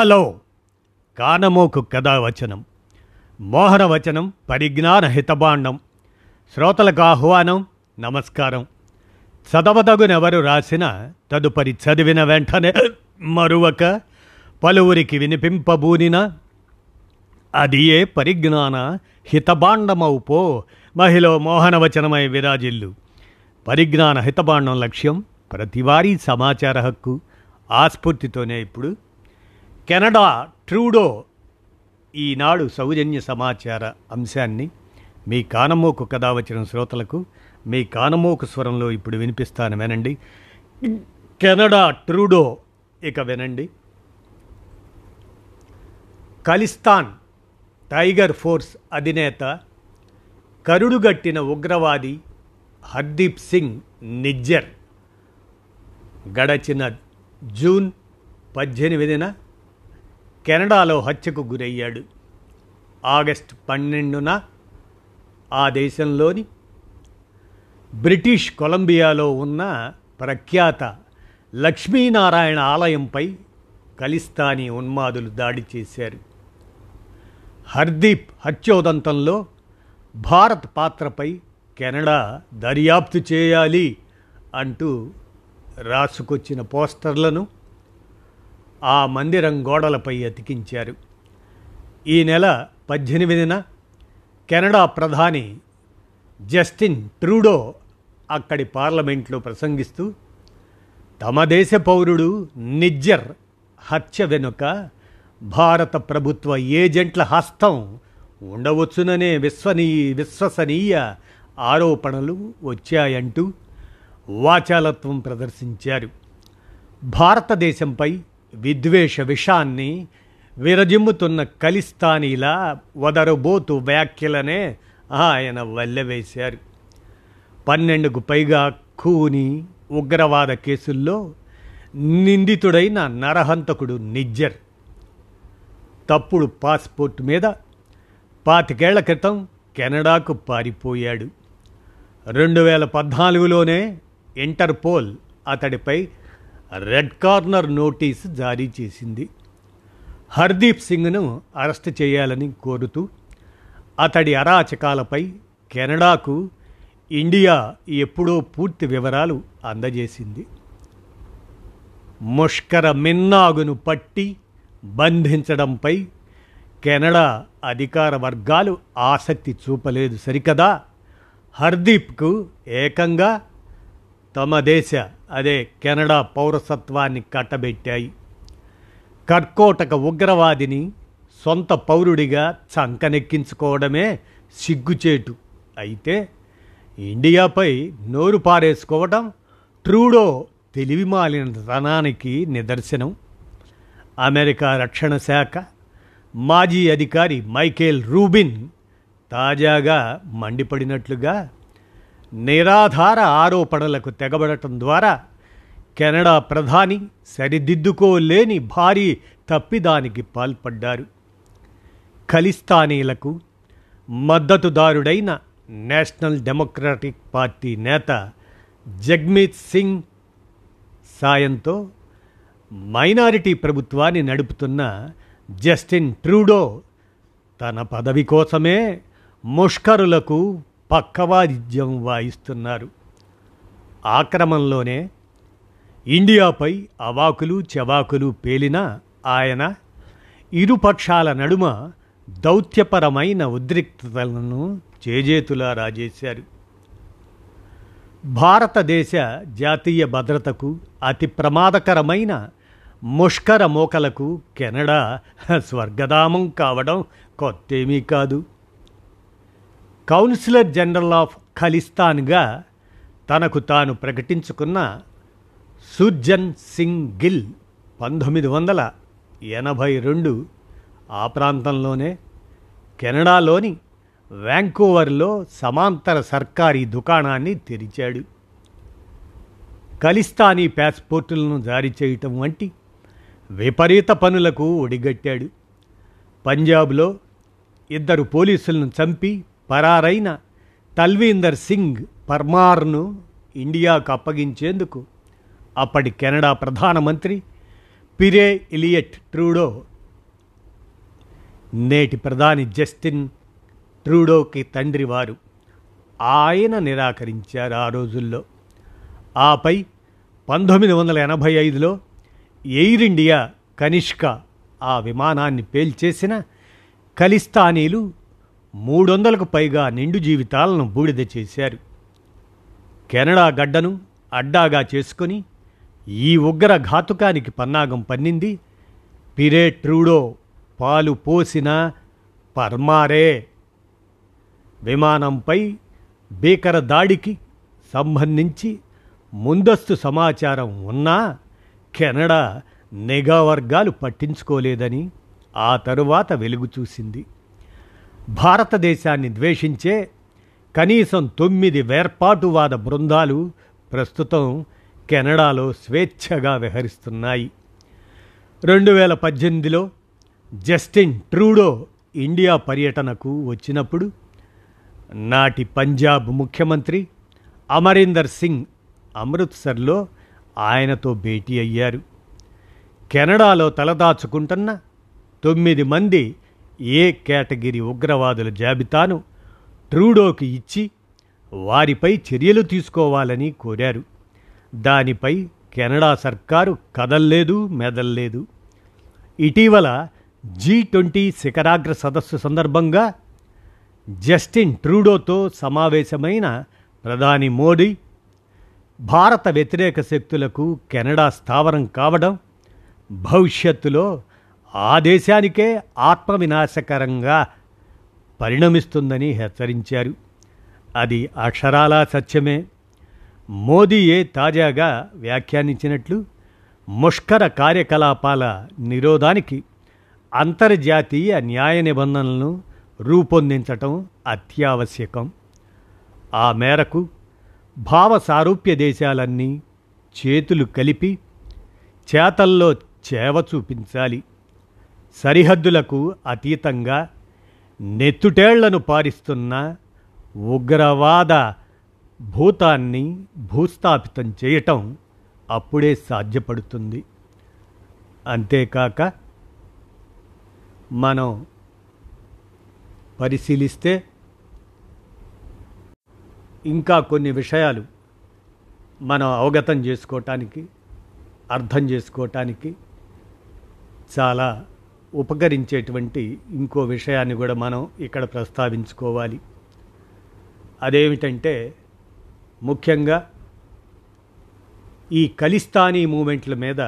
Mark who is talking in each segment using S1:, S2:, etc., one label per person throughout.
S1: Hello కానమోకు కథావచనం మోహనవచనం పరిజ్ఞాన హితబాండం శ్రోతలకు ఆహ్వానం నమస్కారం. చదవదగునెవరు రాసిన తదుపరి చదివిన వెంటనే మరువక పలువురికి వినిపింపబూనిన అది ఏ పరిజ్ఞాన హితబాండమవు మహిళ మోహనవచనమై విరాజిల్లు. పరిజ్ఞాన హితబాండం లక్ష్యం ప్రతివారీ సమాచార హక్కు ఆస్ఫూర్తితోనే ఇప్పుడు కెనడా ట్రూడో ఈనాడు సౌజన్య సమాచార అంశాన్ని మీ కానమోకు కథ వచ్చిన శ్రోతలకు మీ కానమోకు స్వరంలో ఇప్పుడు వినిపిస్తాను వినండి. కెనడా ట్రూడో ఇక వినండి. ఖలిస్తాన్ టైగర్ ఫోర్స్ అధినేత కరుడుగట్టిన ఉగ్రవాది హర్దీప్ సింగ్ నిజ్జర్ గడచిన జూన్ పద్దెనిమిదిన కెనడాలో హత్యకు గురయ్యాడు. ఆగస్టు పన్నెండున ఆ దేశంలోని బ్రిటిష్ కొలంబియాలో ఉన్న ప్రఖ్యాత లక్ష్మీనారాయణ ఆలయంపై కలిస్తానీ ఉన్మాదులు దాడి చేశారు. హర్దీప్ హత్యోదంతంలో భారత్ పాత్రపై కెనడా దర్యాప్తు చేయాలి అంటూ రాసుకొచ్చిన పోస్టర్లను ఆ మందిరం గోడలపై అతికించారు. ఈ నెల పద్దెనిమిదిన కెనడా ప్రధాని జస్టిన్ ట్రూడో అక్కడి పార్లమెంట్లో ప్రసంగిస్తూ తమ దేశ పౌరుడు నిజ్జర్ హత్య వెనుక భారత ప్రభుత్వ ఏజెంట్ల హస్తం ఉండవచ్చుననే విశ్వనీ విశ్వసనీయ ఆరోపణలు వచ్చాయంటూ వాచాలత్వం ప్రదర్శించారు. భారతదేశంపై విద్వేష విషాన్ని విరజిమ్ముతున్న కలిస్తానీలా వదరబోతు వ్యాఖ్యలనే ఆయన వల్లెవేశారు. పన్నెండుకు పైగా కూని ఉగ్రవాద కేసుల్లో నిందితుడైన నరహంతకుడు నిజ్జర్. తప్పుడు పాస్పోర్ట్ మీద పాతికేళ్ళ క్రితం కెనడాకు పారిపోయాడు. రెండు వేల పద్నాలుగులోనే ఇంటర్పోల్ అతడిపై రెడ్ కార్నర్ నోటీసు జారీ చేసింది. హర్దీప్ సింగ్ను అరెస్ట్ చేయాలని కోరుతూ అతడి అరాచకాలపై కెనడాకు ఇండియా ఎప్పుడో పూర్తి వివరాలు అందజేసింది. ముష్కర మిన్నాగును పట్టి బంధించడంపై కెనడా అధికార వర్గాలు ఆసక్తి చూపలేదు సరికదా? హర్దీప్కు ఏకంగా తమ దేశ అదే కెనడా పౌరసత్వాన్ని కట్టబెట్టాయి. కర్కోటక ఉగ్రవాదిని సొంత పౌరుడిగా చంకనెక్కించుకోవడమే సిగ్గుచేటు. అయితే ఇండియాపై నోరు పారేసుకోవడం ట్రూడో తెలివిమాలినతనానికి నిదర్శనం. అమెరికా రక్షణ శాఖ మాజీ అధికారి మైకేల్ రూబిన్ తాజాగా మండిపడినట్లుగా నిరాధార ఆరోపణలకు తెగబడటం ద్వారా కెనడా ప్రధాని సరిదిద్దుకోలేని భారీ తప్పిదానికి పాల్పడ్డారు. ఖలిస్తానీలకు మద్దతుదారుడైన నేషనల్ డెమోక్రటిక్ పార్టీ నేత జగ్మీత్ సింగ్ సాయంతో మైనారిటీ ప్రభుత్వాన్ని నడుపుతున్న జస్టిన్ ట్రూడో తన పదవి కోసమే ముష్కరులకు పక్కవాదిద్యం వాయిస్తున్నారు. ఆ క్రమంలోనే ఇండియాపై అవాకులు చెవాకులు పేలిన ఆయన ఇరుపక్షాల నడుమ దౌత్యపరమైన ఉద్రిక్తతలను చేజేతులా రాజేశారు. భారతదేశ జాతీయ భద్రతకు అతి ప్రమాదకరమైన ముష్కర మోకలకు కెనడా స్వర్గధామం కావడం కొత్తేమీ కాదు. కౌన్సిలర్ జనరల్ ఆఫ్ ఖలిస్తాన్గా తనకు తాను ప్రకటించుకున్న సుర్జన్ సింగ్ గిల్ పంతొమ్మిది వందల ఎనభై రెండు ఆ ప్రాంతంలోనే కెనడాలోని వ్యాంకోవర్లో సమాంతర సర్కారీ దుకాణాన్ని తెరిచాడు. ఖలిస్తానీ పాస్పోర్టులను జారీ చేయటం వంటి విపరీత పనులకు ఒడిగట్టాడు. పంజాబ్లో ఇద్దరు పోలీసులను చంపి పరారైన తల్వీందర్ సింగ్ పర్మార్ను ఇండియాకు అప్పగించేందుకు అప్పటి కెనడా ప్రధానమంత్రి పిరే ఇలియట్ ట్రూడో నేటి ప్రధాని జస్టిన్ ట్రూడోకి తండ్రి వారు ఆయన నిరాకరించారు ఆ రోజుల్లో. ఆపై పంతొమ్మిది వందల ఎనభై ఐదులో ఎయిర్ ఇండియా కనిష్క ఆ విమానాన్ని పేల్చేసిన ఖలిస్తానీలు మూడు వందలకు పైగా నిండు జీవితాలను బూడిద చేశారు. కెనడా గడ్డను అడ్డాగా చేసుకొని ఈ ఉగ్ర ఘాతుకానికి పన్నాగం పన్నింది. పిరే ట్రూడో పాలు పోసిన పర్మారే. విమానంపై భీకర దాడికి సంబంధించి ముందస్తు సమాచారం ఉన్నా కెనడా నిఘా వర్గాలు పట్టించుకోలేదని ఆ తరువాత వెలుగు చూసింది భారతదేశాన్ని ద్వేషించే కనీసం తొమ్మిది వేర్పాటువాద బృందాలు ప్రస్తుతం కెనడాలో స్వేచ్ఛగా విహరిస్తున్నాయి. రెండు వేల పద్దెనిమిదిలో జస్టిన్ ట్రూడో ఇండియా పర్యటనకు వచ్చినప్పుడు నాటి పంజాబ్ ముఖ్యమంత్రి అమరీందర్ సింగ్ అమృత్సర్లో ఆయనతో భేటీ అయ్యారు. కెనడాలో తలదాచుకుంటున్న తొమ్మిది మంది ఏ కేటగిరీ ఉగ్రవాదుల జాబితాను ట్రూడోకి ఇచ్చి వారిపై చర్యలు తీసుకోవాలని కోరారు. దానిపై కెనడా సర్కారు కదల్లేదు మెదల్లేదు. ఇటీవల జీ ట్వంటీ శిఖరాగ్ర సదస్సు సందర్భంగా జస్టిన్ ట్రూడోతో సమావేశమైన ప్రధాని మోడీ భారత వ్యతిరేక శక్తులకు కెనడా స్థావరం కావడం భవిష్యత్తులో ఆ దేశానికే ఆత్మవినాశకరంగా పరిణమిస్తుందని హెచ్చరించారు. అది అక్షరాలా సత్యమే. మోదీయే తాజాగా వ్యాఖ్యానించినట్లు ముష్కర కార్యకలాపాల నిరోధానికి అంతర్జాతీయ న్యాయ నిబంధనలను రూపొందించటం అత్యావశ్యకం. ఆ మేరకు భావ సారూప్య దేశాలన్నీ చేతులు కలిపి చేతల్లో చేవ చూపించాలి. సరిహద్దులకు అతీతంగా నెత్తుటేళ్ళను పారిస్తున్న ఉగ్రవాద భూతాన్ని భూస్థాపితం చేయటం అప్పుడే సాధ్యపడుతుంది. అంతేకాక మనం పరిశీలిస్తే ఇంకా కొన్ని విషయాలు మనం అవగతం చేసుకోవటానికి అర్థం చేసుకోవటానికి చాలా ఉపకరించేటువంటి ఇంకో విషయాన్ని కూడా మనం ఇక్కడ ప్రస్తావించుకోవాలి. అదేమిటంటే ముఖ్యంగా ఈ ఖలిస్తానీ మూమెంట్ల మీద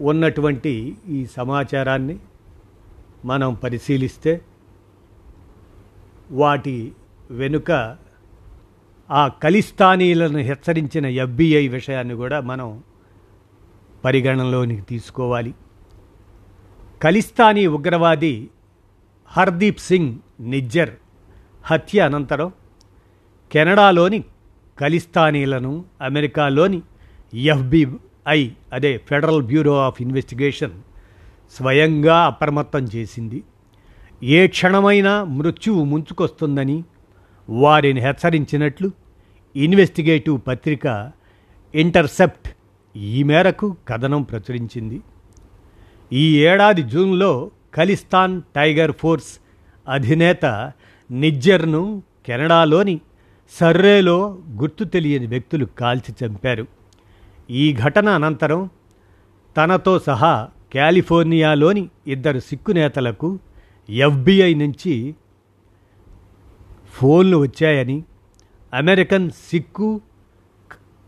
S1: ఉన్నటువంటి ఈ సమాచారాన్ని మనం పరిశీలిస్తే వాటి వెనుక ఆ ఖలిస్తానీలను హెచ్చరించిన ఎఫ్బిఐ విషయాన్ని కూడా మనం పరిగణనలోనికి తీసుకోవాలి. ఖలిస్తానీ ఉగ్రవాది హర్దీప్ సింగ్ నిజ్జర్ హత్య అనంతరం కెనడాలోని ఖలిస్తానీలను అమెరికాలోని ఎఫ్బిఐ అదే ఫెడరల్ బ్యూరో ఆఫ్ ఇన్వెస్టిగేషన్ స్వయంగా అప్రమత్తం చేసింది. ఏ క్షణమైనా మృత్యువు ముంచుకొస్తుందని వారిని హెచ్చరించినట్లు ఇన్వెస్టిగేటివ్ పత్రిక ఇంటర్సెప్ట్ ఈ మేరకు కథనం ప్రచురించింది. ఈ ఏడాది జూన్లో ఖలిస్తాన్ టైగర్ ఫోర్స్ అధినేత నిజ్జర్ను కెనడాలోని సర్రేలో గుర్తు తెలియని వ్యక్తులు కాల్చి చంపారు. ఈ ఘటన అనంతరం తనతో సహా కాలిఫోర్నియాలోని ఇద్దరు సిక్కు నేతలకు ఎఫ్బిఐ నుంచి ఫోన్లు వచ్చాయని అమెరికన్ సిక్కు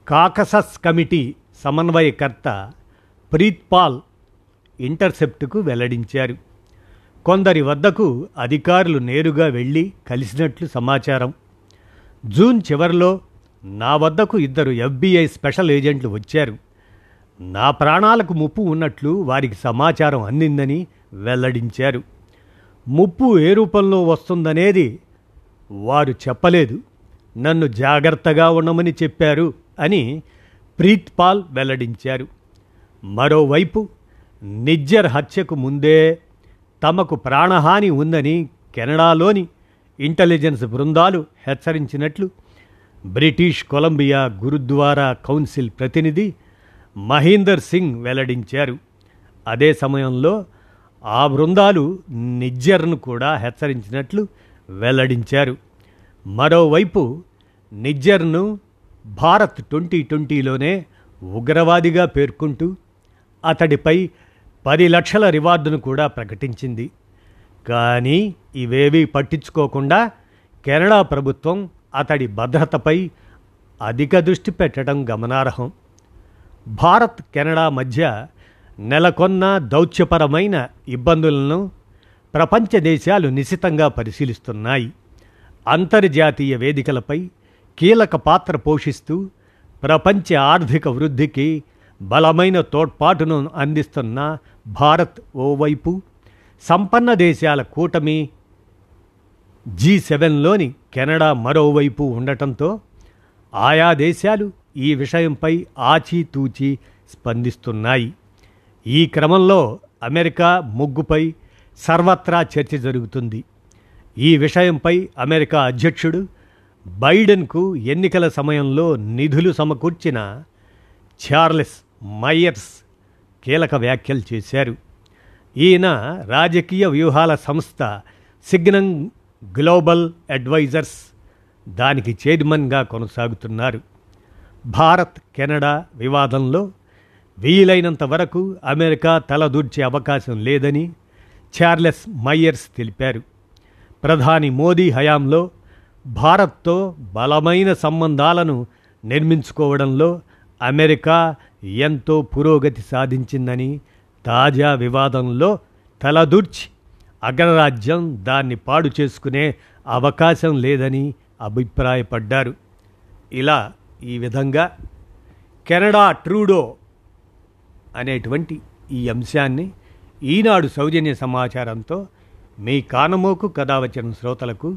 S1: కాకసస్ కమిటీ సమన్వయకర్త ప్రీత్పాల్ ఇంటర్సెప్ట్కు వెల్లడించారు. కొందరి వద్దకు అధికారులు నేరుగా వెళ్ళి కలిసినట్లు సమాచారం. జూన్ చివరిలో నా వద్దకు ఇద్దరు ఎఫ్బీఐ స్పెషల్ ఏజెంట్లు వచ్చారు. నా ప్రాణాలకు ముప్పు ఉన్నట్లు వారికి సమాచారం అందిందని వెల్లడించారు. ముప్పు ఏ రూపంలో వస్తుందనేది వారు చెప్పలేదు. నన్ను జాగ్రత్తగా ఉండమని చెప్పారు అని ప్రీత్ పాల్ వెల్లడించారు. మరోవైపు నిజ్జర్ హత్యకు ముందే తమకు ప్రాణహాని ఉందని కెనడాలోని ఇంటెలిజెన్స్ బృందాలు హెచ్చరించినట్లు బ్రిటిష్ కొలంబియా గురుద్వారా కౌన్సిల్ ప్రతినిధి మహీందర్ సింగ్ వెల్లడించారు. అదే సమయంలో ఆ బృందాలు నిజ్జర్ను కూడా హెచ్చరించినట్లు వెల్లడించారు. మరోవైపు నిజ్జర్ను భారత్ ట్వంటీ ట్వంటీలోనే ఉగ్రవాదిగా పేర్కొంటూ అతడిపై పది లక్షల రివార్డును కూడా ప్రకటించింది. కానీ ఇవేవీ పట్టించుకోకుండా కెనడా ప్రభుత్వం అతడి భద్రతపై అధిక దృష్టి పెట్టడం గమనార్హం. భారత్ కెనడా మధ్య నెలకొన్న దౌత్యపరమైన ఇబ్బందులను ప్రపంచ దేశాలు నిశితంగా పరిశీలిస్తున్నాయి. అంతర్జాతీయ వేదికలపై కీలక పాత్ర పోషిస్తూ ప్రపంచ ఆర్థిక వృద్ధికి బలమైన తోడ్పాటును అందిస్తున్న భారత్ ఓవైపు సంపన్న దేశాల కూటమి జీ సెవెన్లోని కెనడా మరోవైపు ఉండటంతో ఆయా దేశాలు ఈ విషయంపై ఆచితూచి స్పందిస్తున్నాయి. ఈ క్రమంలో అమెరికా ముగ్గుపై సర్వత్రా చర్చ జరుగుతుంది. ఈ విషయంపై అమెరికా అధ్యక్షుడు బైడెన్కు ఎన్నికల సమయంలో నిధులు సమకూర్చిన చార్లెస్ మైయర్స్ కీలక వ్యాఖ్యలు చేశారు. ఈయన రాజకీయ వ్యూహాల సంస్థ సిగ్నం గ్లోబల్ అడ్వైజర్స్ దానికి చైర్మన్గా కొనసాగుతున్నారు. భారత్ కెనడా వివాదంలో వీలైనంత వరకు అమెరికా తలదూర్చే అవకాశం లేదని చార్లెస్ మైయర్స్ తెలిపారు. ప్రధాని మోదీ హయాంలో భారత్తో బలమైన సంబంధాలను నిర్మించుకోవడంలో అమెరికా ఎంతో పురోగతి సాధించిందని తాజా వివాదంలో తలదూర్చి అగ్రరాజ్యం దాన్ని పాడు చేసుకునే అవకాశం లేదని అభిప్రాయపడ్డారు. ఇలా ఈ విధంగా కెనడా ట్రూడో అనేటువంటి ఈ అంశాన్ని ఈనాడు సౌజన్య సమాచారంతో మీ కానమోకు కథావచన వచ్చిన శ్రోతలకు